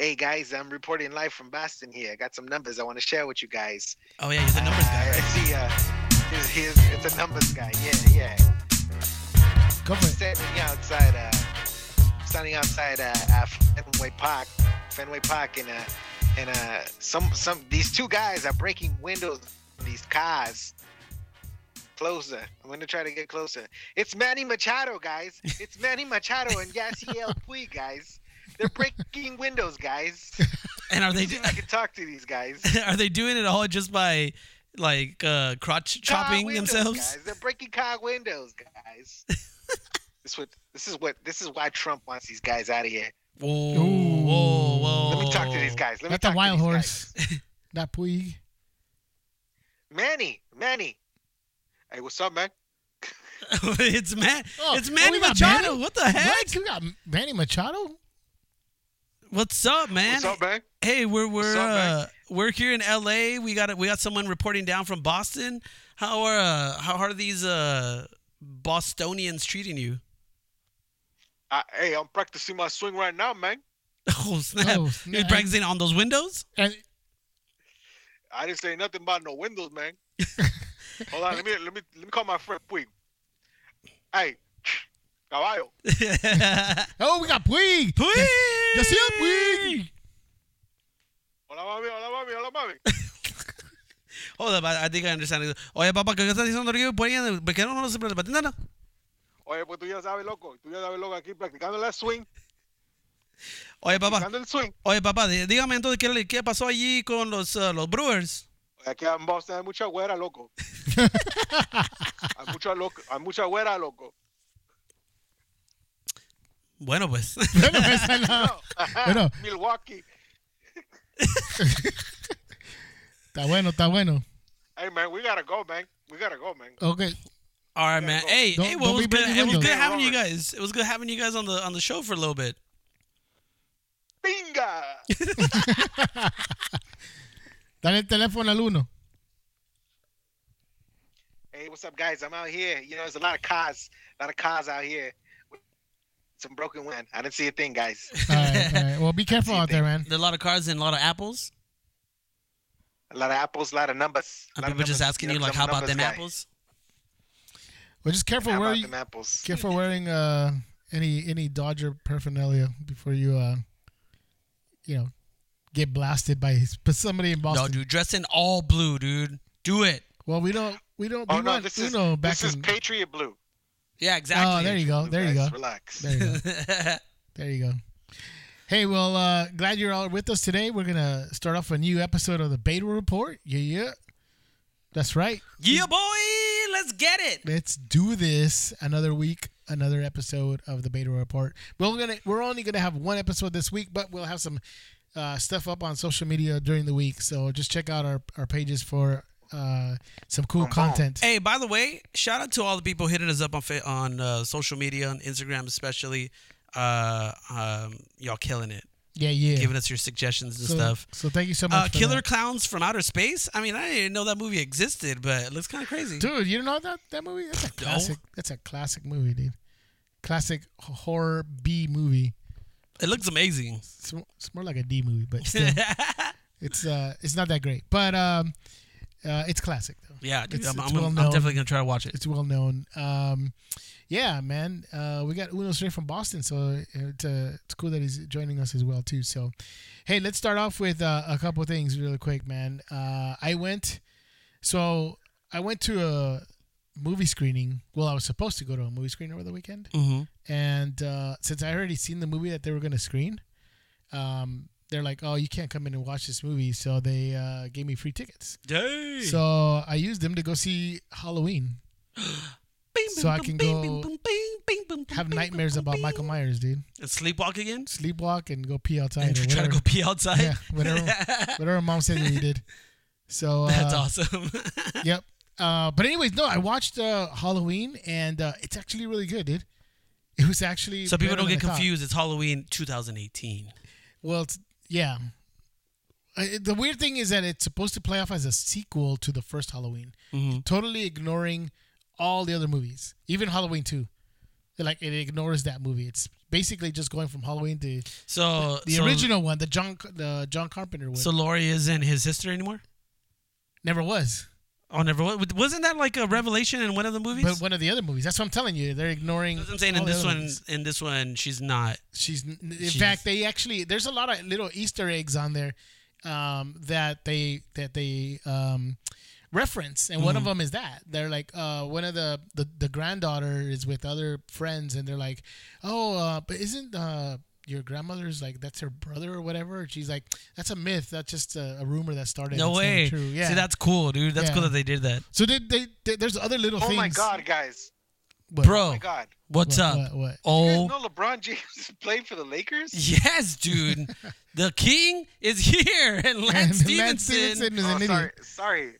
Hey guys, I'm reporting live from Boston here. I got some numbers I want to share with you guys. Oh yeah, he's a numbers Uh, guy. I Right? see. Uh, he's, he's, it's a numbers guy. Yeah, yeah. Go for it. Standing outside, uh, standing outside uh, uh, Fenway Park, Fenway Park, and uh, and uh, some some these two guys are breaking windows on these cars. Closer. I'm gonna try to get closer. It's Manny Machado, guys. It's Manny Machado and Yasiel Puig, guys. They're breaking windows, guys. And are they See if I can talk to these guys. are they doing it all just by like uh crotch Car chopping windows, themselves? Guys. They're breaking car windows, guys. this what this is what this is why Trump wants these guys out of here. Whoa, Ooh. whoa, whoa! Let me talk to these guys. Let me Not the talk wild to these horse. Guys. That Puig. Manny, Manny. Hey, what's up, man? it's man, Oh, it's oh, Manny we Machado. Manny? What the heck? What? You got Manny Machado? What's up, man? What's up, man? Hey, we're we're up, uh, we're here in L.A. We got we got someone reporting down from Boston. How are uh, how are these uh, Bostonians treating you? Uh, hey, I'm practicing my swing right now, man. Oh snap! Oh, You're practicing on those windows? And I didn't say nothing about no windows, man. Hold on, let me let me let me call my friend Puig. Hey, caballo. oh, we got Puig. Puig! Yes, yeah, Puig. Hola, mami, hola, mami, hola, mami. Hold up, I, I think I understand. Oye, papá, ¿qué estás diciendo? ¿Qué ponían? ¿Por qué no nos patinan? Oye, pues tú ya sabes, loco. Tú ya sabes, loco, aquí practicando el swing. Oye, papá, Practicando el swing. oye, papá, dí- dígame entonces qué, le- qué pasó allí con los, uh, los Brewers. Aquí en Boston hay mucha güera, loco. hay mucha loco, hay mucha güera, loco. Bueno, pues. Bueno, esa no. No. Bueno. Milwaukee. Está bueno, está bueno. Hey man, we gotta go, man. We gotta go, man. Okay. All right, man. Hey, Don't- hey, don't well, it was good. It was good having you guys. It was good having you guys on the on the show for a little bit. Binga. Dale el teléfono al uno. Hey, what's up, guys? I'm out here. You know, there's a lot of cars, a lot of cars out here. Some broken wind. I didn't see a thing, guys. All right, all right. Well, be careful out there, man. There are a lot of cars and a lot of apples. A lot of apples, a lot of numbers. A And lot people just numbers. asking know, you like, how about them guy. apples? Well, just careful How where about you them apples? careful wearing uh any any Dodger paraphernalia before you uh you know get blasted by somebody in Boston. No, Boston. dude, dress in all blue, dude. Do it. Well, we don't we don't Oh we no, want this is Uno back this is. Patriot Blue. Yeah, exactly. Oh, there you go. There you go. Relax. There you go. There you go. Hey, well, uh, glad you're all with us today. We're gonna start off a new episode of the Beta Report. Yeah, yeah. That's right. yeah, boy. Let's get it. Let's do this. Another week, another episode of the Beta Report. We're gonna we're only gonna have one episode this week, but we'll have some uh, stuff up on social media during the week. So just check out our, our pages for uh, some cool Boom, boom. content. Hey, by the way, shout out to all the people hitting us up on on uh, social media, on Instagram especially. Uh, um, y'all killing it, Yeah, yeah. giving us your suggestions and so, stuff. so thank you so much. Uh, for Killer that. Clowns from Outer Space. I mean, I didn't even know that movie existed, but it looks kind of crazy. Dude, you don't know that that movie? That's a No. classic. That's a classic movie, dude. Classic horror B movie. It looks amazing. It's, it's more like a D movie, but still, it's uh, it's not that great. But um, uh, it's classic though. yeah, dude, It's- I'm, it's I'm, well I'm definitely gonna try to watch it. It's well known. Um, yeah, man. Uh, we got Uno straight from Boston, so it's uh, it's cool that he's joining us as well too. So, hey, let's start off with uh, a couple things really quick, man. Uh, I went, so I went to a movie screening. Well, I was supposed to go to a movie screening over the weekend, Mm-hmm. and uh, since I already seen the movie that they were gonna screen, um, they're like, "Oh, you can't come in and watch this movie," so they uh, gave me free tickets. Dang. So I used them to go see Halloween. so I can go have nightmares about Michael Myers, dude. And sleepwalk again? Sleepwalk and go pee outside. And or try to go pee outside? Yeah, whatever, whatever mom said you did. So uh, That's awesome. Yep. Uh, but anyways, no, I watched uh, Halloween and uh, it's actually really good, dude. It was actually so people don't get confused. It's Halloween 2018. Well, it's, yeah. The weird thing is that it's supposed to play off as a sequel to the first Halloween, Mm-hmm. totally ignoring all the other movies, even Halloween two. like it ignores that movie. It's basically just going from Halloween to So the so, original one, the John the John Carpenter one. So Laurie isn't his sister anymore. Never was. Oh, never was. Wasn't that like a revelation in one of the movies? But one of the other movies. That's what I'm telling you. They're ignoring. That's what I'm saying in this one, movies. in this one, she's not. She's in She's- fact they actually there's a lot of little Easter eggs on there um, that they that they um, reference, and one of them is that they're like uh, one of the, the the granddaughter is with other friends, and they're like, oh, uh, but isn't uh, your grandmother's like that's her brother or whatever? She's like, that's a myth. That's just a, a rumor that started. No It's way. True. Yeah. See, that's cool, dude. That's Yeah. cool that they did that, so did they, they, There's other little Oh things. my God, guys! What? bro. Oh my God! What's What, up? What? what? You Oh, guys know LeBron James played for the Lakers? yes, dude. the king is here, and Lance And Lance Stephenson. Stephenson is Oh, an sorry, idiot. sorry.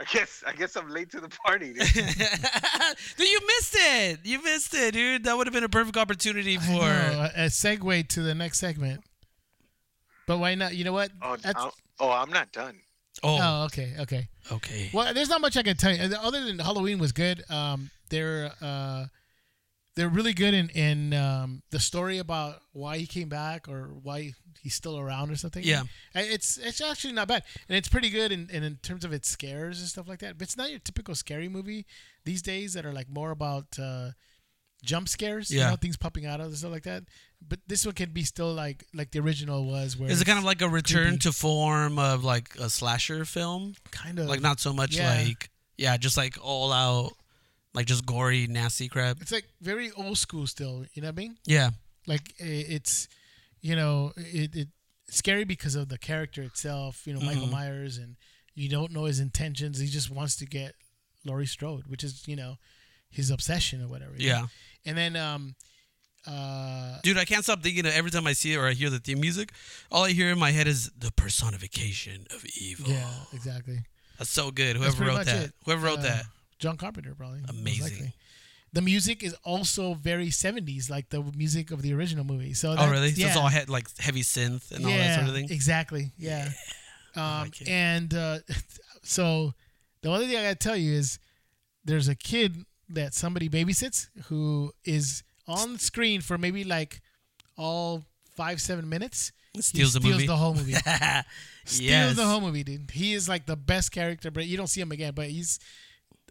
I guess I guess I'm late to the party. Dude. dude, you missed it. You missed it, dude. That would have been a perfect opportunity for. know, a, a segue to the next segment. But why not? You know what? Oh, That's- I'm, oh, I'm not done. Oh, oh, okay, okay. okay. Well, there's not much I can tell you other than Halloween was good. Um, they're uh, they're really good in in um, the story about why he came back or why he's still around or something. Yeah. It's it's actually not bad, and it's pretty good in, in in terms of its scares and stuff like that. But it's not your typical scary movie these days that are like more about uh, jump scares. You Yeah. know, things popping out of and stuff like that. But this one can be still like like the original was, where Is it kind of like a return creepy. to form of like a slasher film? kind of Like not so much Yeah. like yeah, just like all out, like just gory, nasty crap. It's like very old school still. You know what I mean? Yeah, like it's you know it, it scary because of the character itself you know michael Mhm. myers and you don't know his intentions he just wants to get laurie strode which is you know his obsession or whatever you know? yeah. and then um uh Dude, I can't stop thinking of every time I see it or I hear the theme music. All I hear in my head is the personification of evil. yeah exactly That's so good. Whoever wrote that. it. Whoever wrote Uh, that. John carpenter probably Amazing. the music is also very 70s like the music of the original movie so Oh, really? So yeah. it's all he- like heavy synth and all that sort of thing. Exactly. Yeah. Um, like and uh, so the only thing I gotta tell you is there's a kid that somebody babysits who is on screen for maybe like all five seven minutes. He Steals the movie steals movie. the whole movie. steals yes. the whole movie, dude. He is like the best character, but you don't see him again. But he's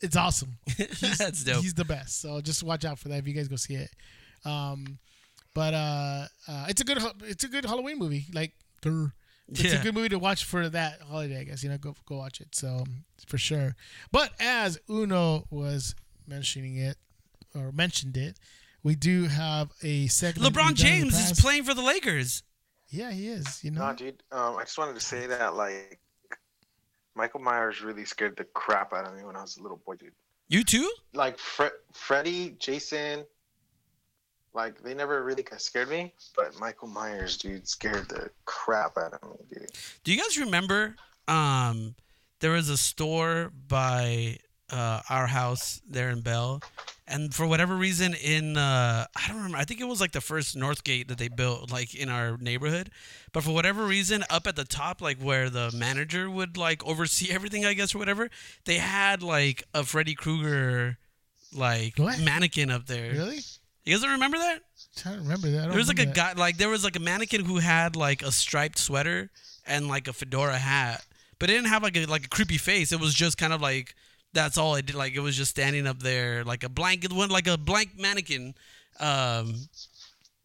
it's awesome. He's, That's dope. He's the best. So just watch out for that if you guys go see it. Um, but uh, uh, it's a good it's a good Halloween movie. Like grr. it's a good movie to watch for that holiday. I guess you know go go watch it. So for sure. But as Uno was mentioning it or mentioned it, we do have a segment. LeBron we've done in the James is playing for the Lakers. Yeah, he is. You know. No, dude. Um, I just wanted to say that like Michael Myers really scared the crap out of me when I was a little boy, dude. You too? Like Fre- Freddy, Jason, like they never really scared me, but Michael Myers, dude, scared the crap out of me, dude. Do you guys remember? Um, there was a store by uh, our house there in Bell, and for whatever reason, in uh, I don't remember. I think it was like the first Northgate that they built, like in our neighborhood. But for whatever reason, up at the top, like where the manager would like oversee everything, I guess or whatever, they had like a Freddy Krueger like What? mannequin up there. Really? You guys don't remember that? Trying to remember that. I don't There was like a remember guy, like there was like a mannequin who had like a striped sweater and like a fedora hat, but it didn't have like a like a creepy face. It was just kind of like that's all it did. Like it was just standing up there like a blank, it went like a blank mannequin. Um,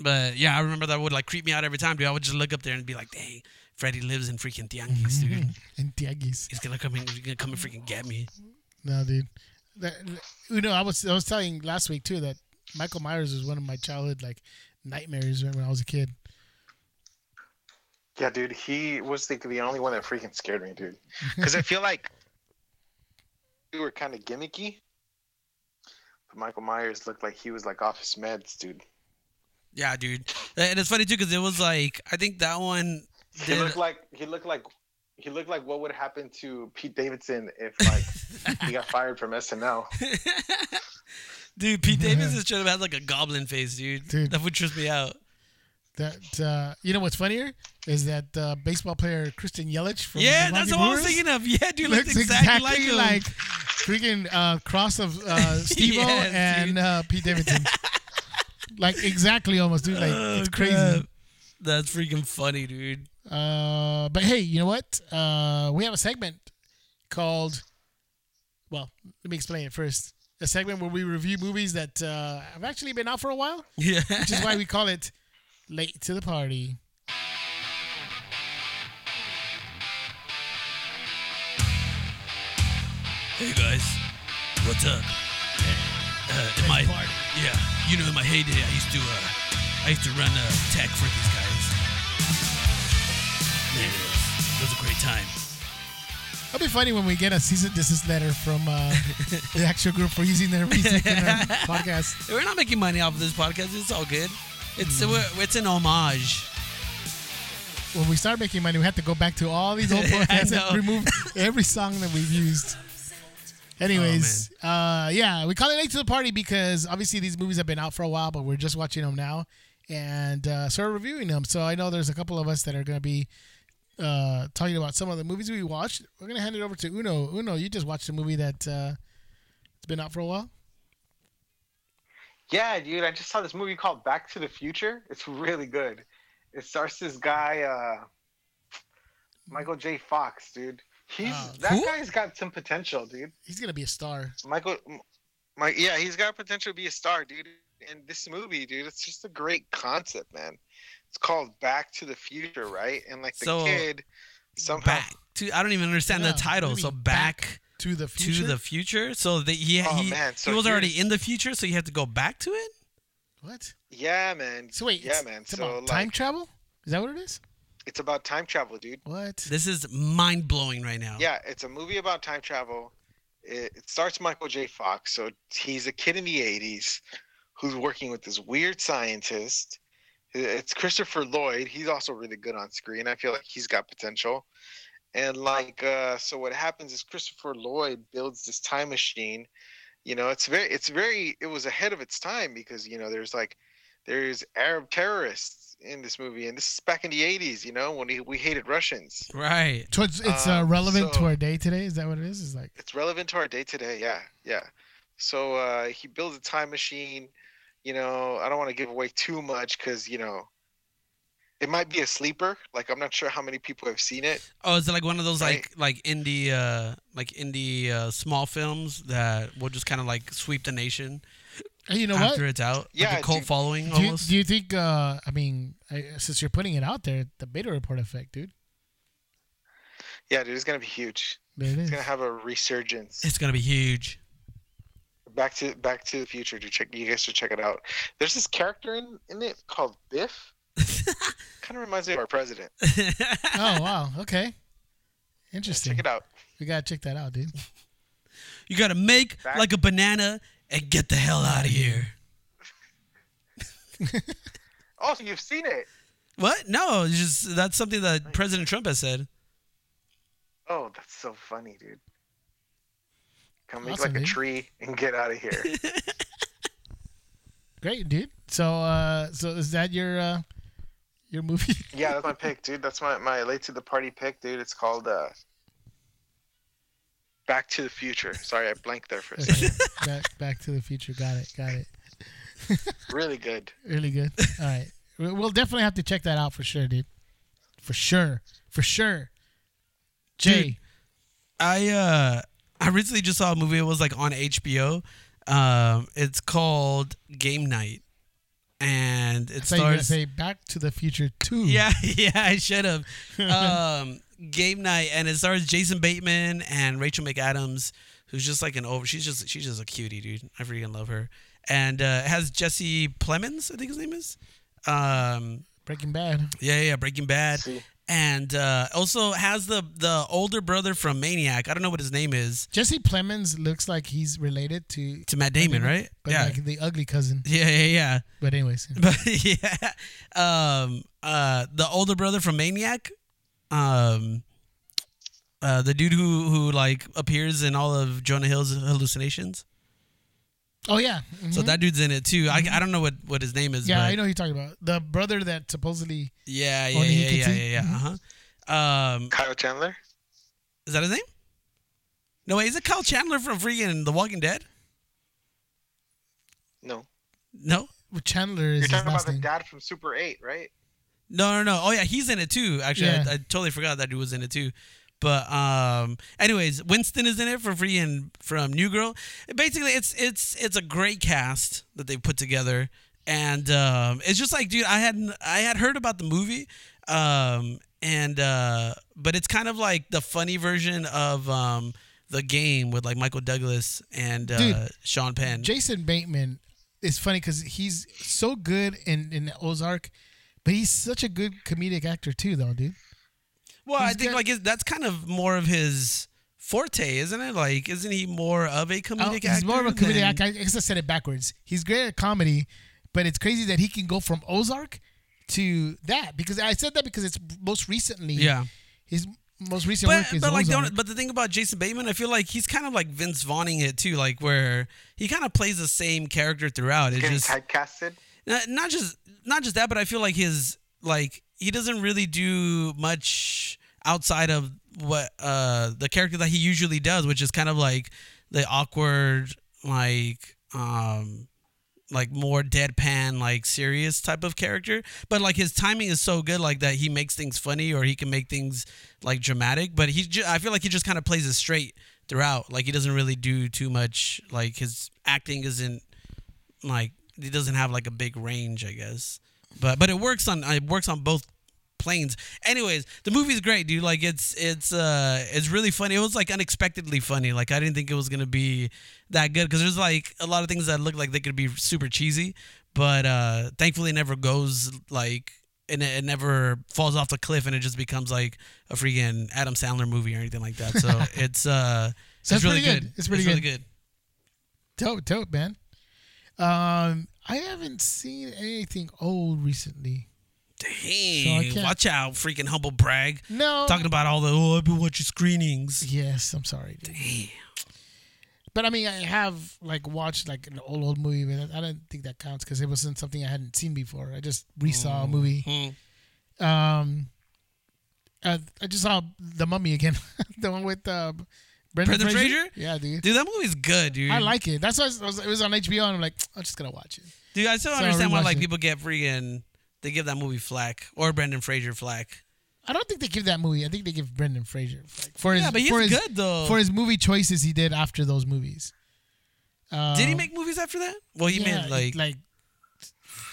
but yeah, I remember that would like creep me out every time, dude. I would just look up there and be like, dang, Freddy lives in freaking Tianguis, dude. that. And Tiagis. He's gonna come in, he's gonna come and freaking get me. No, dude. That, you know, I was I was telling last week too that Michael Myers was one of my childhood like nightmares when I was a kid. Yeah, dude, he was the, the only one that freaking scared me, dude. Because I feel like we were kind of gimmicky. But Michael Myers looked like he was like off his meds, dude. Yeah, dude. And it's funny too because it was like I think that one He looked like he looked like he looked like what would happen to Pete Davidson if like he got fired from SNL. Dude, Pete Davidson should have had like a goblin face, dude. Dude. That would trip me out. That uh, you know what's funnier is that uh, baseball player Christian Yelich from yeah, the that's Milwaukee what I was thinking of. Yeah, dude, looks, looks exactly, exactly, like like, him. Freaking uh, cross of uh, Steve-O Yes, and uh, Pete Davidson. like exactly almost, dude. Like Oh, it's crazy. crap. That's freaking funny, dude. Uh, but hey, you know what? Uh, we have a segment called. Well, let me explain it first. A segment where we review movies that uh, have actually been out for a while, Yeah. which is why we call it "Late to the Party." Hey guys, what's up? Uh, in my yeah, you know, in my heyday, I used to uh, I used to run uh, tech for these guys. Man, it was, it was a great time. It'll be funny when we get a cease and desist letter from uh, the actual group for using their music in our podcast. We're not making money off of this podcast. It's all good. It's we're- it's an homage. When we start making money, we have to go back to all these old podcasts and remove every song that we've used. Anyways, uh, yeah, we call it late to the party because obviously these movies have been out for a while, but we're just watching them now and uh, sort of reviewing them. So I know there's a couple of us that are going to be uh, talking about some of the movies we watched. We're going to hand it over to Uno. Uno, you just watched a movie that uh, it's been out for a while. Yeah, dude, I just saw this movie called Back to the Future. It's really good. It stars this guy, uh, Michael J. Fox, dude. He's Oh, that who? guy's got some potential, dude. He's going to be a star. Michael, my yeah, he's got potential to be a star, dude. And this movie, dude, it's just a great concept, man. It's called Back to the Future, right? And like the So, kid somehow Back to I don't even understand Yeah, the title. So back, To the future. to the future. So the, he Oh, he, man, so he was already in the future, so you have to go back to it. what? Yeah, man. So wait, yeah, man. So about like, time travel? Is that what it is? It's about time travel, dude. What? This is mind blowing right now. Yeah, it's a movie about time travel. It, it starts Michael J. Fox, so he's a kid in the '80s who's working with this weird scientist. It's Christopher Lloyd. He's also really good on screen. I feel like he's got potential. And like, uh, so what happens is Christopher Lloyd builds this time machine. You know, it's very, it's very, it was ahead of its time because you know there's like, there's Arab terrorists in this movie, and this is back in the '80s. You know, when he, we hated Russians. Right. So it's, it's uh, Um, relevant to our day today. Is that what it is? Is like it's relevant to our day today yeah yeah so uh he builds a time machine you know i don't want to give away too much because you know it might be a sleeper like i'm not sure how many people have seen it Oh, is it like one of those Right. like like indie uh like indie uh, small films that will just kind of like sweep the nation Hey, you know after what? it's out? Yeah, like a cult dude. following Do you, almost. do you think? Uh, I mean, I, since you're putting it out there, the beta report effect, dude. yeah dude it's gonna be huge it it's is. gonna have a resurgence it's gonna be huge. back to back to the future to check you guys should check it out there's this character in in it called biff kind of reminds me of our president oh wow. Okay. Yeah, Interesting. check it out We gotta check that out, dude. you gotta make Back- like a banana and get the hell out of here. oh so you've seen it What? No, it's just that's something that President Trump has said. Oh, that's so funny, dude. Come make Awesome, like a tree and get out of here. Great, dude. So, uh, so is that your uh, your movie? yeah, that's my pick, dude. That's my, my late to the party pick, dude. It's called uh Back to the Future. Sorry, I blanked there for a second. back, back to the Future. Got it. Got it. really good. Really good. All right. We- We'll definitely have to check that out for sure, dude. For sure. For sure. Jay. Dude. I uh I recently just saw a movie. It was like on HBO. Um, it's called Game Night, and it I thought you were say Back to the Future Two. yeah, yeah, I should have. um, Game Night, and it stars Jason Bateman and Rachel McAdams, who's just like an over. She's just she's just a cutie, dude. I freaking love her. And uh, it has Jesse Plemons, I think his name is. Um, Breaking Bad. yeah, yeah, Breaking Bad, See, and uh, also has the the older brother from Maniac. I don't know what his name is. Jesse Plemons looks like he's related to To Matt Damon, right? but yeah. like the ugly cousin. yeah, yeah, yeah. But anyways, But yeah, um, uh, the older brother from Maniac, um, uh, the dude who who like appears in all of Jonah Hill's hallucinations. oh yeah, So Mhm. that dude's in it too. I, I don't know what, what his name is. yeah, but I know who you're talking about. The brother that supposedly Yeah, yeah, Only he yeah, can yeah, see? yeah, yeah. Uh huh. Um, Kyle Chandler? is that his name? No, wait, is it Kyle Chandler from freaking The Walking Dead? No. No. Chandler is You're his talking about last the name. dad from Super 8, right? No, no, no. Oh yeah, he's in it too. Actually, Yeah. I, I totally forgot that dude was in it too. But um, anyways, Winston is in it for free and from New Girl. Basically, it's it's it's a great cast that they put together, and um, it's just like, dude, I had I had heard about the movie, um, and uh, but it's kind of like the funny version of um the game with like Michael Douglas and uh, Dude, Sean Penn. Jason Bateman is funny because he's so good in in Ozark, but he's such a good comedic actor too, though, dude. Well, I think got- like it- that's kind of more of his forte, isn't it? Like, isn't he more of a oh, comedic Oh, actor? he's more of a comedic than- actor. I guess I said it backwards. He's great at comedy, but it's crazy that he can go from Ozark to that because I said that because it's most recently. Yeah, His most recent work but is but like Ozark. don't, but the thing about Jason Bateman, I feel like he's kind of like Vince Vaughning it too, like where he kind of plays the same character throughout. It's Getting just typecasted. Not, just not just that, but I feel like his like he doesn't really do much outside of what uh the character that he usually does, which is kind of like the awkward like um like more deadpan like serious type of character. But like his timing is so good like that he makes things funny or he can make things like dramatic. But he ju- i feel like he just kind of plays it straight throughout. Like he doesn't really do too much like his acting isn't like he doesn't have like a big range i guess but but it works on it works on both planes anyways the movie's great dude like it's it's uh it's really funny it was like unexpectedly funny like i didn't think it was gonna be that good because there's like a lot of things that look like they could be super cheesy but uh thankfully it never goes like and it, it never falls off the cliff and it just becomes like a freaking adam sandler movie or anything like that so it's uh So it's it's really good. good. It's pretty really good. good Dope, dope, man. Um, I haven't seen anything old recently. dang can't- watch out freaking humble brag No. talking about all the oh i've been watching screenings Yes, I'm sorry. Dude. But I mean, I have like watched like an old old movie, but I don't think that counts because it wasn't something I hadn't seen before. I just resaw a movie. Hmm. Um, uh, I just saw The Mummy again, the one with uh, Brendan, Brendan Fraser. Fraser? Yeah, dude. Dude, that movie's good, dude. I like it. That's why it was, it was on HBO, and I'm like, I'm just gonna watch it. Dude, I still don't So understand why like it. people get freaking they give that movie flack or Brendan Fraser flack. I don't think they give that movie. I think they give Brendan Fraser like, for his yeah, but he's for his, good though. for his movie choices he did after those movies. Uh, Did he make movies after that? Well, he yeah, made like, like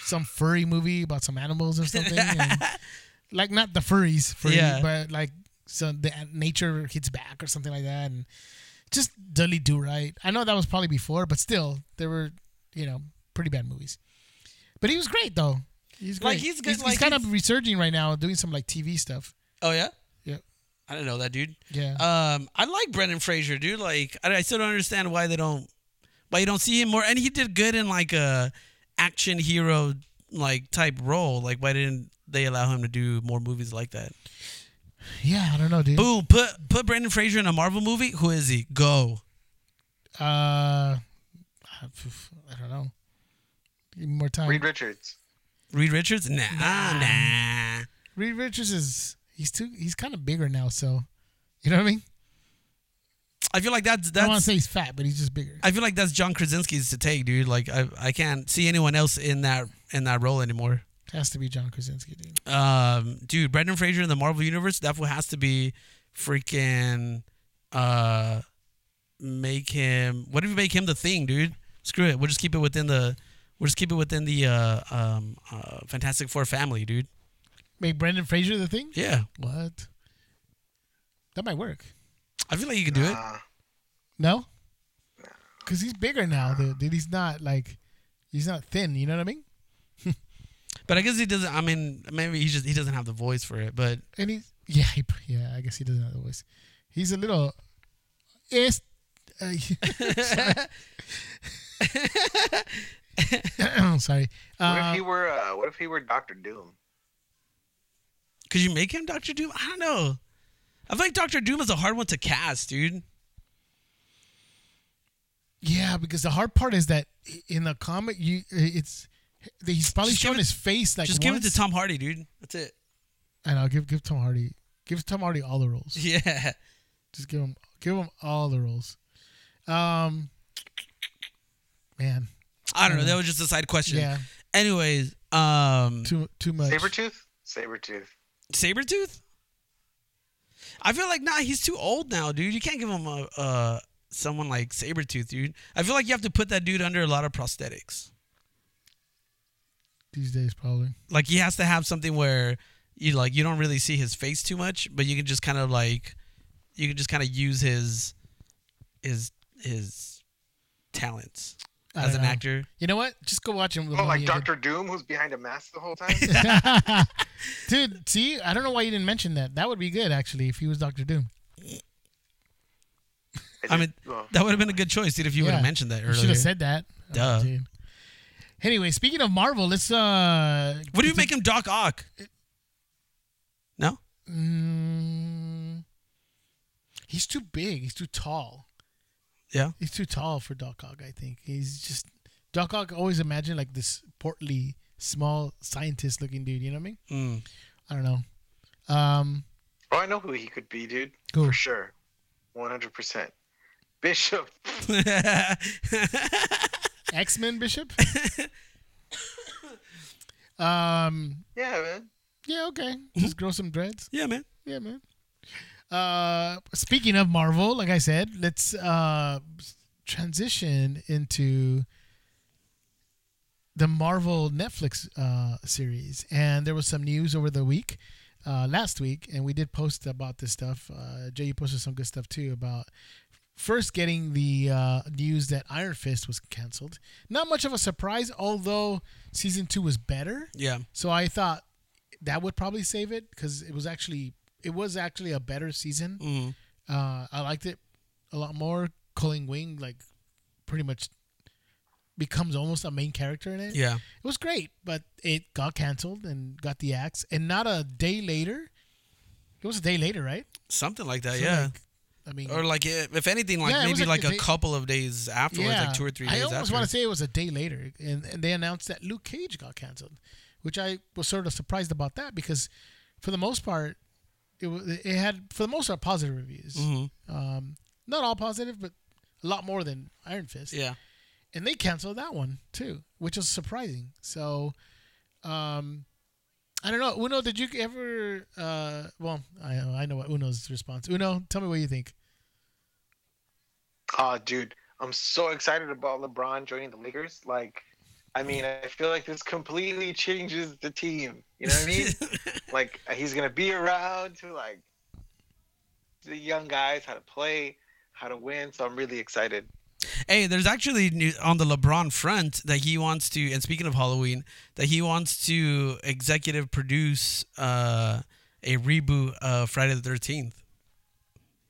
some furry movie about some animals or something. and, like not the furries, furry, Yeah. but like some the nature hits back or something like that, and just Dudley Do Right. I know that was probably before, but still, there were you know pretty bad movies. But he was great though. He's great. Like, he's good, He's, like, kind he's- of resurging right now, doing some like TV stuff. oh yeah, Yeah. I didn't know that, dude. Yeah. Um, I like Brendan Fraser, dude. Like, I, I still don't understand why they don't, why you don't see him more. And he did good in like a action hero like type role. Like, why didn't they allow him to do more movies like that? Yeah, I don't know, dude. Boom, put put Brendan Fraser in a Marvel movie. Who is he? Go. Uh, I don't know. Give me more time. Reed Richards. Reed Richards? Nah, nah. Reed Richards is he's too he's kind of bigger now, so you know what I mean. I feel like that's that's. I don't want to say he's fat, but he's just bigger. I feel like that's John Krasinski's to take, dude. Like I, I can't see anyone else in that in that role anymore. Has to be John Krasinski, dude. Um, dude, Brendan Fraser in the Marvel universe, that fool has to be freaking uh make him what if we make him the thing, dude? Screw it. We'll just keep it within the we'll just keep it within the uh um uh Fantastic Four family, dude. Make Brendan Fraser the thing? Yeah. What? That might work. I feel like you could do it. No? Because he's bigger now, dude. dude. He's not like he's not thin. You know what I mean? But I guess he doesn't I mean maybe he just he doesn't have the voice for it, but And he's yeah, he, yeah. I guess he doesn't have the voice. He's a little. It's. Uh, sorry. What if Uh, he were? Uh, what if he were Doctor Doom? could you make him Doctor Doom? I don't know. I feel like Doctor Doom is a hard one to cast, dude. yeah, because the hard part is that in the comic, you it's he's probably Just give shown it- his face like just give it to Tom Hardy, dude. That's it. I know. Give give Tom Hardy. Give Tom Hardy all the roles. Yeah. Just give him give him all the roles. Um, man, I don't know. Uh, That was just a side question. yeah. Anyways, um, Too too much. Sabretooth? Sabretooth. Sabretooth? I feel like nah, he's too old now, dude. You can't give him a uh someone like Sabretooth, dude. I feel like you have to put that dude under a lot of prosthetics. These days, probably. Like he has to have something where you like you don't really see his face too much, but you can just kind of like you can just kind of use his his his talents I as an know. actor. You know what? Just go watch him. Oh, like Doctor Doom, who's behind a mask the whole time. Dude, see, I don't know why you didn't mention that. That would be good actually if he was Doctor Doom. I mean, well, that would have been a good choice, dude, if you would have mentioned that You earlier. should have said that. Oh, Duh. dude. Anyway, speaking of Marvel, let's uh What do you make him Doc Ock? No? Mm, he's too big. He's too tall. Yeah. He's too tall for Doc Ock, I think. He's just Doc Ock always imagine like this portly, small scientist looking dude, you know what I mean? Mm. I don't know. Um oh, I know who he could be, dude. Who? For sure. 100%. Bishop. X Men Bishop? um Yeah, man. yeah, okay. Just grow some dreads. yeah, man. Yeah, man. Uh, speaking of Marvel, like I said, let's uh, transition into the Marvel Netflix uh, series. And there was some news over the week, uh, last week, and we did post about this stuff. Uh, Jay, you posted some good stuff too about first getting the uh, news that Iron Fist was canceled. Not much of a surprise, although season two was better. Yeah. So I thought that would probably save it because it was actually it was actually a better season. Mm. Uh, I liked it a lot more. Colleen Wing like pretty much becomes almost a main character in it. Yeah. It was great, but it got canceled and got the axe. And not a day later. It was a day later, right? Something like that, So, yeah. like, I mean, or like, if anything, like Yeah, maybe like like, a day- couple of days afterwards, like two or three days I almost want to say it was a day later, and, and they announced that Luke Cage got canceled, which I was sort of surprised about that because, for the most part, it was it had for the most part positive reviews. hmm Um, not all positive, but a lot more than Iron Fist. Yeah. and they canceled that one too, which was surprising. So, um, I don't know. Uno, did you ever? Uh, well, I I know what Uno's response. Uno, tell me what you think. Oh, dude, I'm so excited about LeBron joining the Lakers. Like, I mean, I feel like this completely changes the team. You know what I mean? like, he's gonna be around to like the young guys how to play, how to win. So I'm really excited. Hey, there's actually new, on the LeBron front that he wants to, and speaking of Halloween, that he wants to executive produce uh, a reboot of Friday the Thirteenth.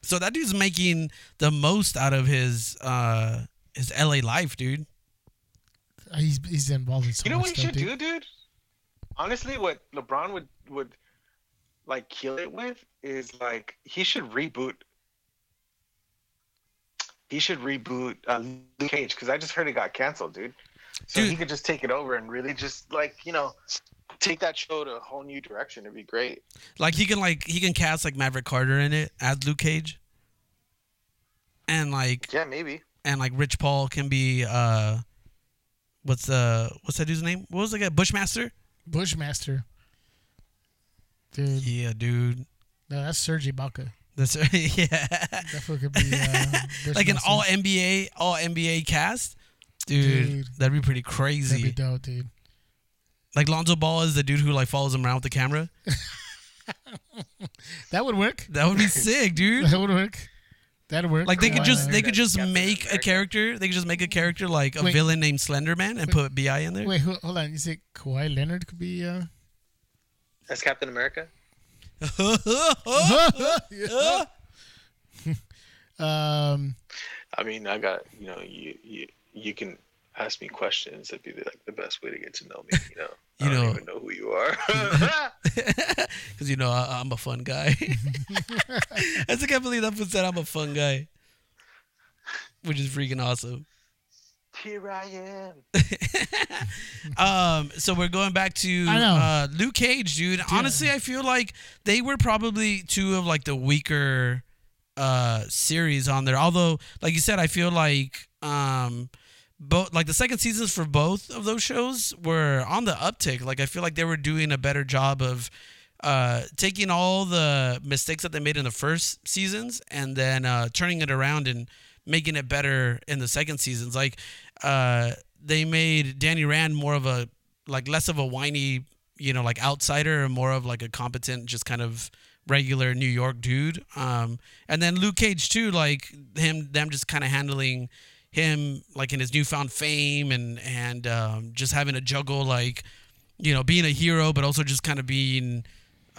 So that dude's making the most out of his uh, his LA life, dude. He's he's involved in so You know much what he stuff, should dude. do, dude? Honestly, what LeBron would would like kill it with is like he should reboot. He should reboot uh, Luke Cage because I just heard it got canceled, dude. So Dude. he could just take it over and really just like you know take that show to a whole new direction. It'd be great. Like he can like he can cast like Maverick Carter in it as Luke Cage, and like Yeah, maybe. and like Rich Paul can be uh, what's the what's that dude's name? What was the guy? Bushmaster. Bushmaster, dude. Yeah, dude. No, that's Serge Ibaka. That's right. yeah. That could be uh, like an all NBA all NBA cast, dude, Dude. That'd be pretty crazy. That'd crazy. be dope, dude. like Lonzo Ball is the dude who like follows him around with the camera. That would work. That would be sick, dude. That would work. That'd work. Like they could just they could just make a character. They could just make a character like a Wait. villain named Slenderman and Wait. put Bi in there. Wait, hold, hold on. You say Kawhi Leonard could be? Uh... That's Captain America. um, I mean, I got you know you you you can ask me questions. That'd be like the best way to get to know me. You know, You I don't know- even know who you are. Because you know I, I'm a fun guy. I still can't believe that fool said I'm a fun guy, which is freaking awesome. Here I am. Um, so we're going back to uh, Luke Cage, dude. Honestly, I feel like they were probably two of like the weaker uh series on there. Although, like you said, I feel like um both like the second seasons for both of those shows were on the uptick. Like I feel like they were doing a better job of uh, taking all the mistakes that they made in the first seasons and then uh, turning it around and making it better in the second seasons. Like uh, they made Danny Rand more of a like less of a whiny, you know, like outsider and more of like a competent, just kind of regular New York dude. Um, and then Luke Cage too, like him, them just kind of handling him like in his newfound fame and and um, just having to juggle like you know being a hero but also just kind of being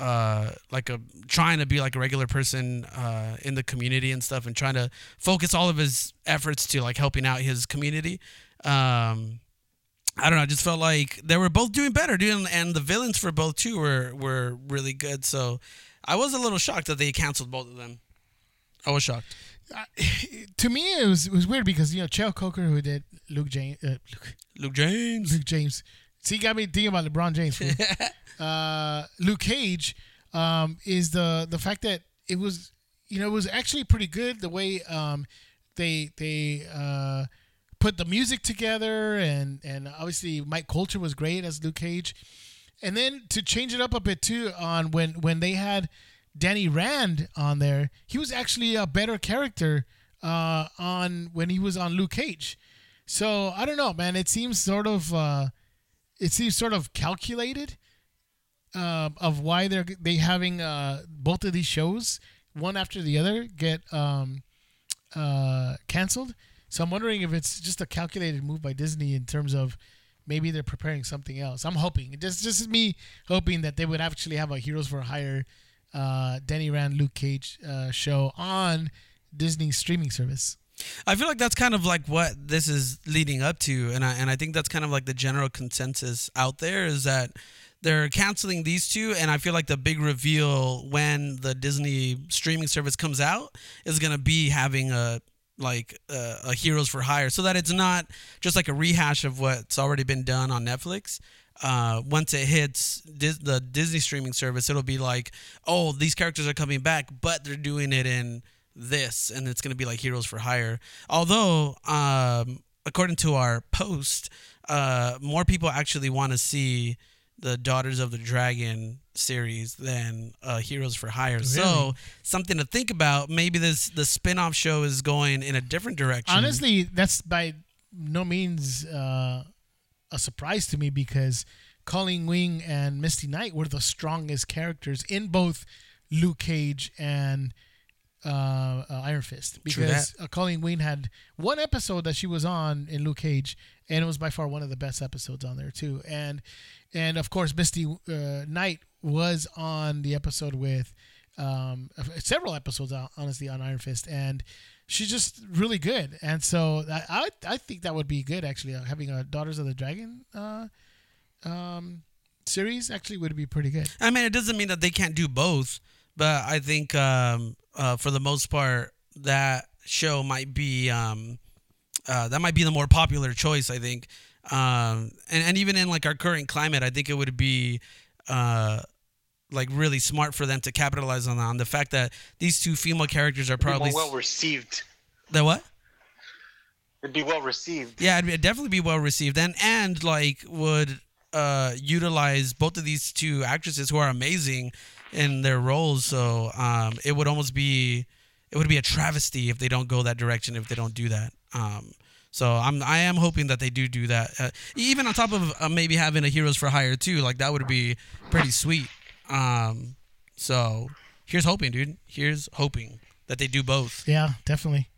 uh, like a trying to be like a regular person uh, in the community and stuff and trying to focus all of his efforts to like helping out his community um, I don't know. I just felt like they were both doing better, dude, and the villains for both too were were really good. So I was a little shocked that they canceled both of them. I was shocked. Uh, to me, it was it was weird because you know Cheo Coker, who did Luke James, uh, Luke, Luke James, Luke James. See, got me thinking about LeBron James. uh, Luke Cage um, is the the fact that it was you know it was actually pretty good the way um, they they uh, put the music together and and obviously Mike Colter was great as Luke Cage, and then to change it up a bit too on when when they had Danny Rand on there, he was actually a better character uh, on when he was on Luke Cage. So I don't know, man. It seems sort of uh, it seems sort of calculated uh, of why they're they having uh, both of these shows one after the other get um, uh, canceled. So I'm wondering if it's just a calculated move by Disney in terms of maybe they're preparing something else. I'm hoping. Just just me hoping that they would actually have a Heroes for Hire uh, Danny Rand Luke Cage uh, show on Disney's streaming service. I feel like that's kind of like what this is leading up to, and I and I think that's kind of like the general consensus out there is that they're canceling these two, and I feel like the big reveal when the Disney streaming service comes out is gonna be having a like uh, a Heroes for Hire, so that it's not just like a rehash of what's already been done on Netflix. Uh, once it hits Dis- the Disney streaming service, it'll be like, oh, these characters are coming back, but they're doing it in this, and it's gonna be like Heroes for Hire. Although, um, according to our post, uh, more people actually want to see the Daughters of the Dragon series than uh, Heroes for Hire. Really? So something to think about. Maybe this the spin-off show is going in a different direction. Honestly, that's by no means uh, a surprise to me because Colleen Wing and Misty Knight were the strongest characters in both Luke Cage and uh, uh, Iron Fist because uh, Colleen Wing had one episode that she was on in Luke Cage, and it was by far one of the best episodes on there too. And and of course, Misty uh, Knight was on the episode with um, several episodes, honestly, on Iron Fist, and she's just really good. And so I I, I think that would be good actually. Uh, having a Daughters of the Dragon uh, um, series actually would be pretty good. I mean, it doesn't mean that they can't do both, but I think um, uh, for the most part that show might be um, uh, that might be the more popular choice. I think um, and, and even in like our current climate, I think it would be uh, like really smart for them to capitalize on on the fact that these two female characters are probably well received. The what? It'd be well received. Yeah, it'd, be, it'd definitely be well received, and and like would uh, utilize both of these two actresses who are amazing in their roles. So um, it would almost be it would be a travesty if they don't go that direction if they don't do that. Um, so I'm I am hoping that they do do that. Uh, even on top of uh, maybe having a Heroes for Hire too, like that would be pretty sweet. Um, so here's hoping, dude. Here's hoping that they do both. Yeah, definitely.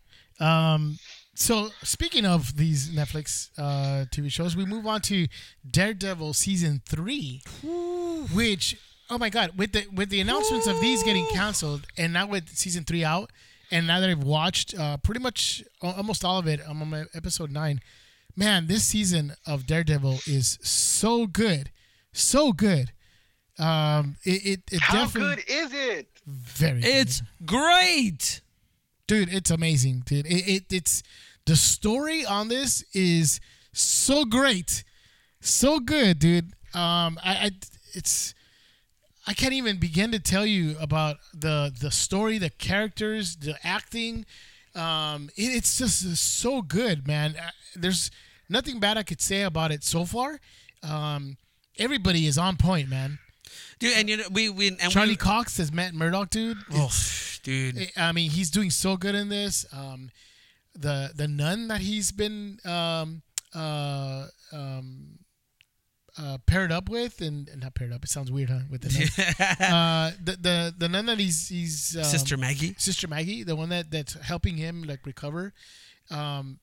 Um, so speaking of these Netflix uh, TV shows, we move on to Daredevil season three, Ooh. which oh my god, with the with the announcements Ooh. of these getting canceled, and now with season three out, and now that I've watched uh, pretty much almost all of it, I'm on episode nine. Man, this season of Daredevil is so good, so good. Um, it it, it how good is it? Very. It's good. great, dude. It's amazing, dude. It, it it's the story on this is so great, so good, dude. Um, I, I it's I can't even begin to tell you about the the story, the characters, the acting. Um, it, it's just so good, man. Uh, there's nothing bad I could say about it so far. Um, everybody is on point, man. dude. And you know, we we and Charlie we, Cox as Matt Murdock, dude. oh, dude. I- I mean, he's doing so good in this. Um, the the nun that he's been um, uh, um, uh, paired up with, and, and not paired up. It sounds weird, huh? With the nun. uh, the the the nun that he's he's um, Sister Maggie. Sister Maggie, the one that that's helping him like recover. Um,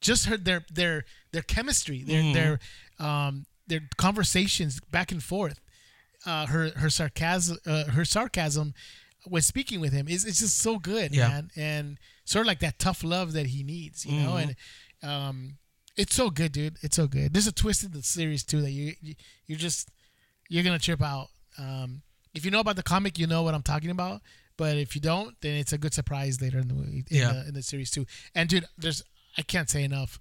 just heard their their their chemistry, their Mhm. their um their conversations back and forth. Uh, her her sarcasm uh, her sarcasm when speaking with him is it's just so good, Yeah. man, and sort of like that tough love that he needs, you know, Mhm. and um, it's so good, dude. It's so good. There's a twist in the series too that you, you you're just you're gonna trip out. Um, if you know about the comic, you know what I'm talking about. But if you don't, then it's a good surprise later in the movie, in, Yeah. the, in the series too. And dude, there's I can't say enough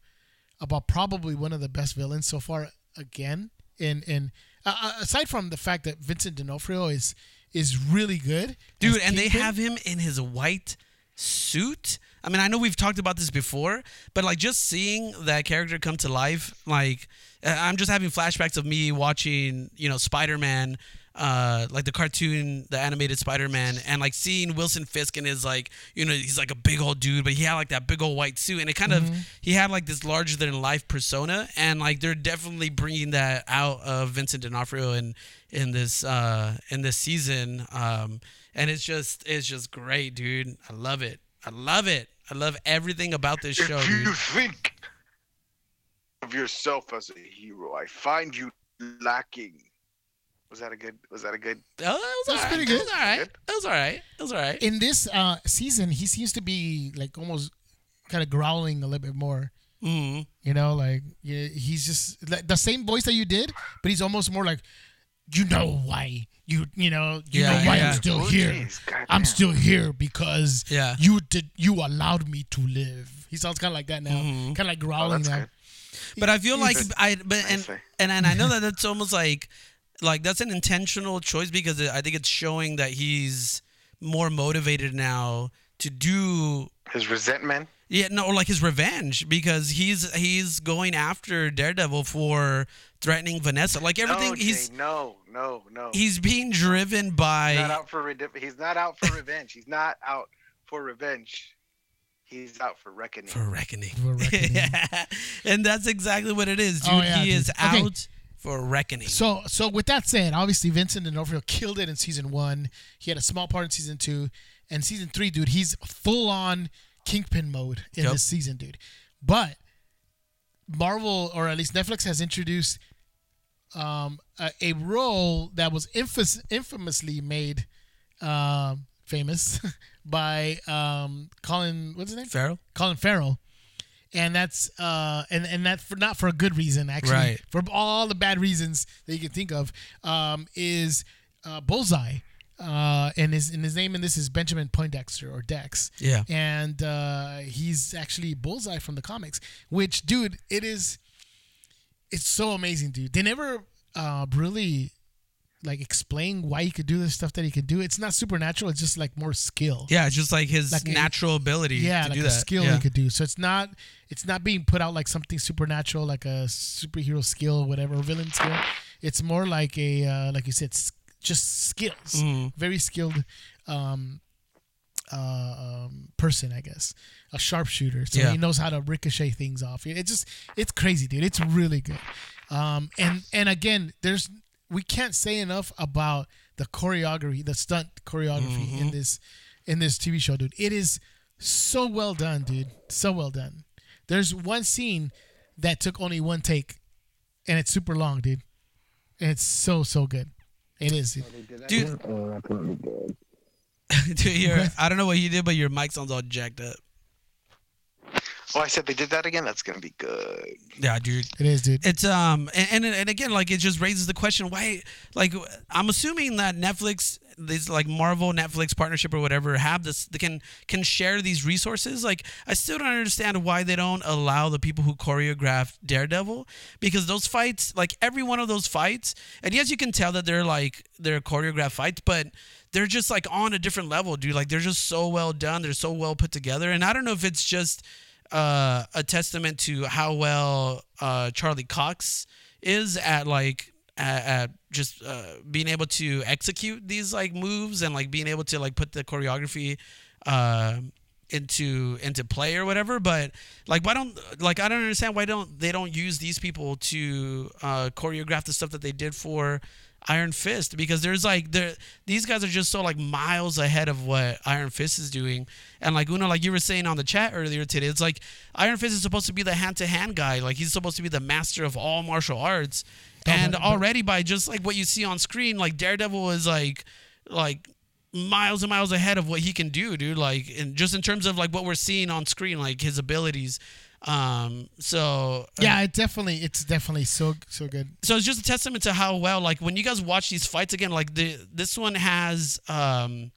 about probably one of the best villains so far. Again, in in uh, aside from the fact that Vincent D'Onofrio is is really good, dude and they have him in his white suit i mean i know we've talked about this before but like just seeing that character come to life like uh, i'm just having flashbacks of me watching you know spider-man uh like the cartoon the animated spider-man and like seeing wilson fisk in his like you know he's like a big old dude but he had like that big old white suit and it kind Mm-hmm. of he had like this larger than life persona and like they're definitely bringing that out of vincent d'onofrio in in this uh in this season um and it's just it's just great dude. I love it. I love it i love everything about this show if you dude think of yourself as a hero, I find you lacking. Was that a good? Was that a good? oh that was, That's all right. pretty It good. was all right Good. it was all right it was all right in this uh, season, he seems to be like almost kind of growling a little bit more. Mhm. You know, like yeah, he's just like, the same voice that you did, but he's almost more like, you know why you you know you Yeah, know why yeah. I'm still Oh, here. jeez, I'm still here because Yeah. you did you allowed me to live. He sounds kind of like that now, Mhm. kind of like Oh, growling that's now. but i feel like i but and, and and i know that that's almost like like that's an intentional choice because i think it's showing that he's more motivated now to do His resentment. Yeah, no, like his revenge because he's he's going after Daredevil for threatening Vanessa. Like everything, no, Jay, he's no, no, no. he's being driven He's not by. out for rede- He's not out for revenge. He's not out for revenge. He's out for reckoning. For reckoning. For reckoning. yeah. And that's exactly what it is, dude. Oh, yeah, he dude. is Okay. out for reckoning. So, so with that said, obviously Vincent D'Onofrio killed it in season one. He had a small part in season two, and season three, dude, he's full on Kingpin mode in Yep. this season, dude. But Marvel, or at least Netflix, has introduced um, a, a role that was infamous, infamously made um, famous by um, Colin. What's his name? Farrell? Colin Farrell, and that's uh and and that for not for a good reason actually Right. for all the bad reasons that you can think of um is uh, Bullseye. Uh, and his and his name in this is Benjamin Poindexter or Dex, Yeah. and uh, he's actually Bullseye from the comics. Which, dude, it is. It's so amazing, dude. They never uh, really like explain why he could do the stuff that he could do. It's not supernatural. It's just like more skill Yeah, it's just like his Like a- natural ability yeah, to like do a that. skill yeah. he could do. So it's not it's not being put out like something supernatural, like a superhero skill, or whatever, villain skill. It's more like a uh, like you said, just skills. Mhm. Very skilled um, uh, um, person, I guess. A sharpshooter, so Yeah. he knows how to ricochet things off. It's just it's crazy, dude. It's really good. Um, and and again, there's we can't say enough about the choreography, the stunt choreography Mm-hmm. in this in this TV show, dude. It is so well done, dude. So well done. There's one scene that took only one take, and it's super long, dude. And it's so so good. It is. dude. Dude, dude your, I don't know what you did, but your mic sounds all jacked up. Oh, I said they did that again. That's gonna be good. Yeah, dude. It is, dude. It's um and, and and again like it just raises the question why like I'm assuming that Netflix this like Marvel Netflix partnership or whatever have this they can can share these resources like I still don't understand why they don't allow the people who choreographed Daredevil because those fights like every one of those fights and yes you can tell that they're like they're choreographed fights but they're just like on a different level dude. Like they're just so well done. They're so well put together. And I don't know if it's just uh, a testament to how well uh, Charlie Cox is at like at, just uh, being able to execute these like moves and like being able to like put the choreography uh, into into play or whatever. But like, why don't like I don't understand why don't they don't use these people to uh, choreograph the stuff that they did for Iron Fist because there's like there these guys are just so like miles ahead of what Iron Fist is doing. And like Uno, like you were saying on the chat earlier today, it's like Iron Fist is supposed to be the hand to hand guy. Like he's supposed to be the master of all martial arts. And but- but- already by just like what you see on screen, like Daredevil is like like miles and miles ahead of what he can do, dude. Like and just in terms of like what we're seeing on screen, like his abilities. Um so Yeah, it definitely it's definitely so so good. so it's just a testament to how well like when you guys watch these fights again like the this one has um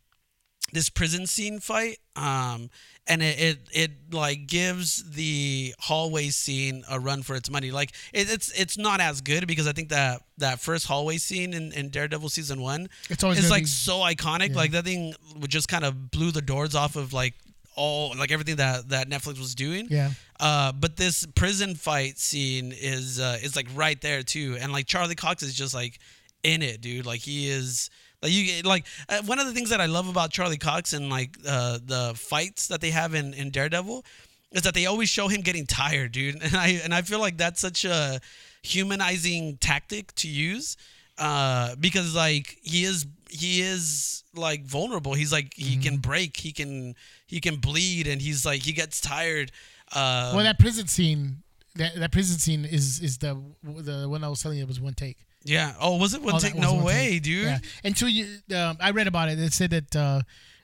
this prison scene fight um and it it, it like gives the hallway scene a run for its money like it, it's it's not as good because i think that that first hallway scene in, in daredevil season one It's always is like be- so iconic Yeah. like that thing would just kind of blew the doors off of like all like everything that that netflix was doing Yeah. uh, but this prison fight scene is uh, is like right there too, and like Charlie Cox is just like in it, dude. Like he is like you like uh, one of the things that I love about Charlie Cox and like uh, the fights that they have in in Daredevil is that they always show him getting tired, dude. And I and I feel like that's such a humanizing tactic to use uh, because like he is he is like vulnerable. He's like he can break, he can he can bleed, and he's like he gets tired. Uh, well, that prison scene, that, that prison scene is is the the one I was telling you it was one take. Yeah. Oh, was it one Oh, take? No one way, take. dude. Yeah. Until you, um, I read about it. It said that uh,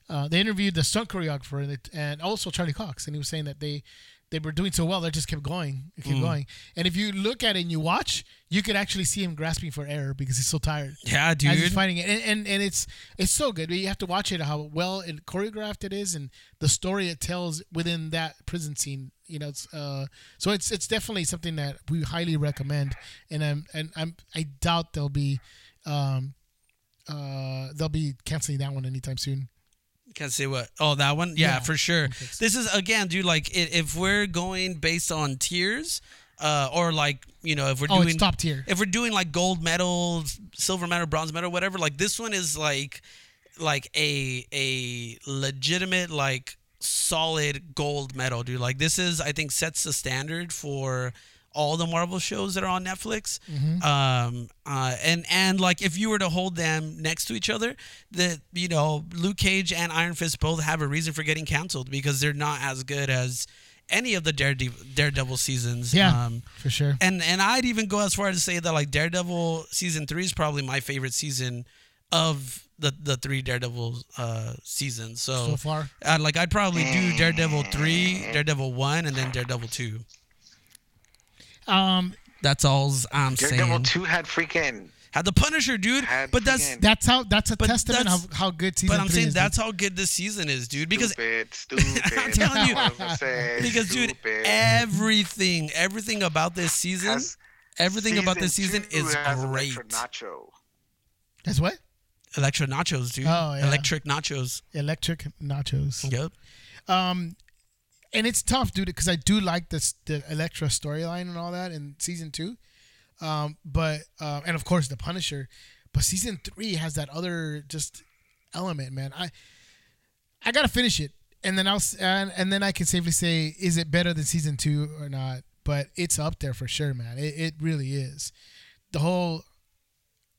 uh, they interviewed the stunt choreographer and also Charlie Cox, and he was saying that they they were doing so well, they just kept going, Mm. kept going. And if you look at it and you watch, you could actually see him grasping for air because he's so tired. Yeah, as he's dude. fighting it, and, and and it's it's so good. You have to watch it how well it choreographed it is, and the story it tells within that prison scene. You know, it's uh, so it's it's definitely something that we highly recommend, and I'm and I'm I doubt they'll be, um, uh, they'll be canceling that one anytime soon. Can't say what. Oh, that one. Yeah, Yeah. for sure. This is again, dude. Like, if we're going based on tiers, uh, or like you know, if we're Oh, doing top tier. if we're doing like gold medal, silver medal, bronze medal, whatever, like this one is like like a a legitimate like solid gold medal, dude. Like this is I think sets the standard for all the Marvel shows that are on Netflix. Um uh and and like if you were to hold them next to each other, that you know, Luke Cage and Iron Fist both have a reason for getting canceled because they're not as good as any of the Daredevil, Daredevil seasons. Yeah, Um, for sure. and and I'd even go as far as to say that like Daredevil season three is probably my favorite season of the the three Daredevil uh seasons. So, So far, uh, like I'd probably do Daredevil three, Daredevil one, and then Daredevil two. Um, That's all I'm Daredevil saying. two had freaking Had the Punisher, dude. Had But that's freaking- that's how that's a But testament how, that's- how good season but I'm three saying is. that's how good this season is, dude. Because stupid, stupid. I'm telling you, What was I saying? because dude, everything everything about this season, Has- everything about this season is great. Nacho. that's what Electric nachos, dude. Oh, yeah. Electric nachos. electric nachos. Yep. Um, and it's tough, dude, because I do like this the Elektra storyline and all that in season two. Um, but uh, and of course the Punisher, but season three has that other just element, man. I I gotta finish it, and then I'll and, and then I can safely say, is it better than season two or not? But it's up there for sure, man. It, it really is. The whole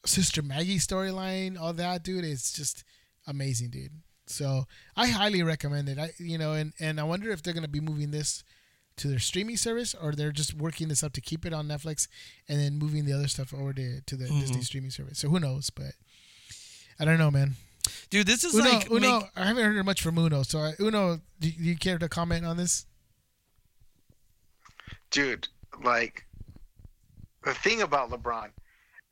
Sister Maggie storyline, all that, dude, it's just amazing, dude. So I highly recommend it. I you know, and and I wonder if they're gonna be moving this to their streaming service or they're just working this up to keep it on Netflix and then moving the other stuff over to, to the Mm-hmm. Disney streaming service. So who knows? But I don't know, man. Dude, this is Uno, like Uno, make- I haven't heard much from Uno. So I, Uno, do, do you care to comment on this? dude, like the thing about LeBron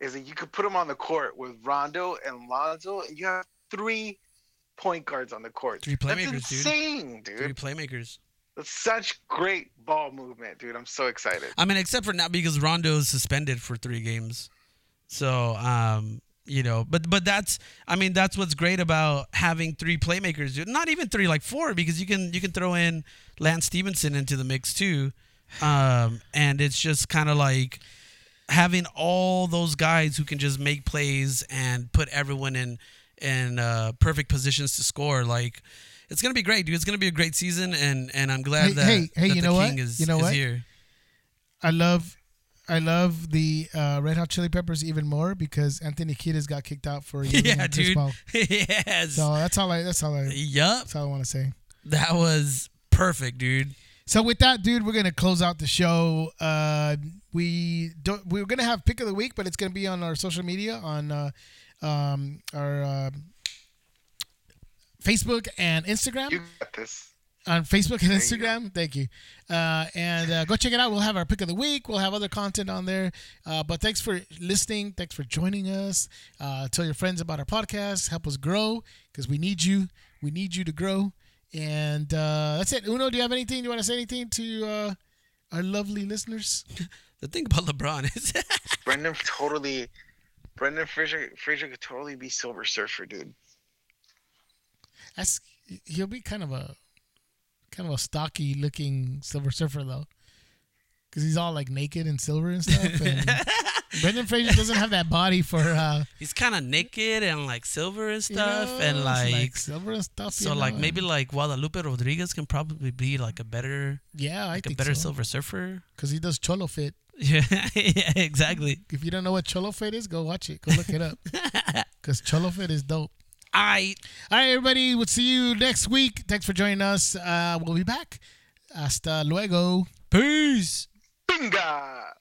is that you could put him on the court with Rondo and Lonzo, and you have three point guards on the court. Three playmakers, That's dude. insane, dude. three playmakers. That's such great ball movement, dude. I'm so excited. I mean, except for now because Rondo is suspended for three games. So, um, you know. But but that's I mean that's what's great about having three playmakers. dude. Not even three, like four, because you can you can throw in Lance Stephenson into the mix too, um, and it's just kind of like having all those guys who can just make plays and put everyone in in uh, perfect positions to score. Like it's gonna be great, dude. It's gonna be a great season, and and I'm glad Hey, that, hey, hey, that you the know king what? is, You know what? here. I love, I love the uh, Red Hot Chili Peppers even more because Anthony Kiedis got kicked out for Yeah, dude. Yes. So that's all I. That's all I. Yup. That's all I want to say. That was perfect, dude. So with that, dude, we're gonna close out the show. Uh, we don't. We're gonna have pick of the week, but it's gonna be on our social media on uh, um, our uh, Facebook and Instagram. You got this. on Facebook and you Instagram. Thank you. Uh, and uh, go check it out. We'll have our pick of the week. We'll have other content on there. Uh, but thanks for listening. Thanks for joining us. Uh, tell your friends about our podcast. Help us grow because we need you. We need you to grow. And uh, that's it. Uno, do you have anything? Do you want to say anything to uh, our lovely listeners? The thing about LeBron is Brendan totally, Brendan Fraser Fraser could totally be Silver Surfer, dude. That's he'll be kind of a kind of a stocky looking Silver Surfer though, because he's all like naked and silver and stuff. And Brendan Fraser doesn't have that body for uh, he's kind of naked and like silver and you stuff, know, and it's like, silver and stuff. so you know, like maybe and- like Guadalupe Rodriguez can probably be like a better yeah, I like a better so Silver Surfer. because he does Cholo Fit. Yeah, yeah, exactly. If you don't know what Cholo Fit is, go watch it. Go look it up because Cholo Fit is dope. All right. All right, everybody. We'll see you next week. Thanks for joining us. Uh, we'll be back. Hasta luego. peace. Binga!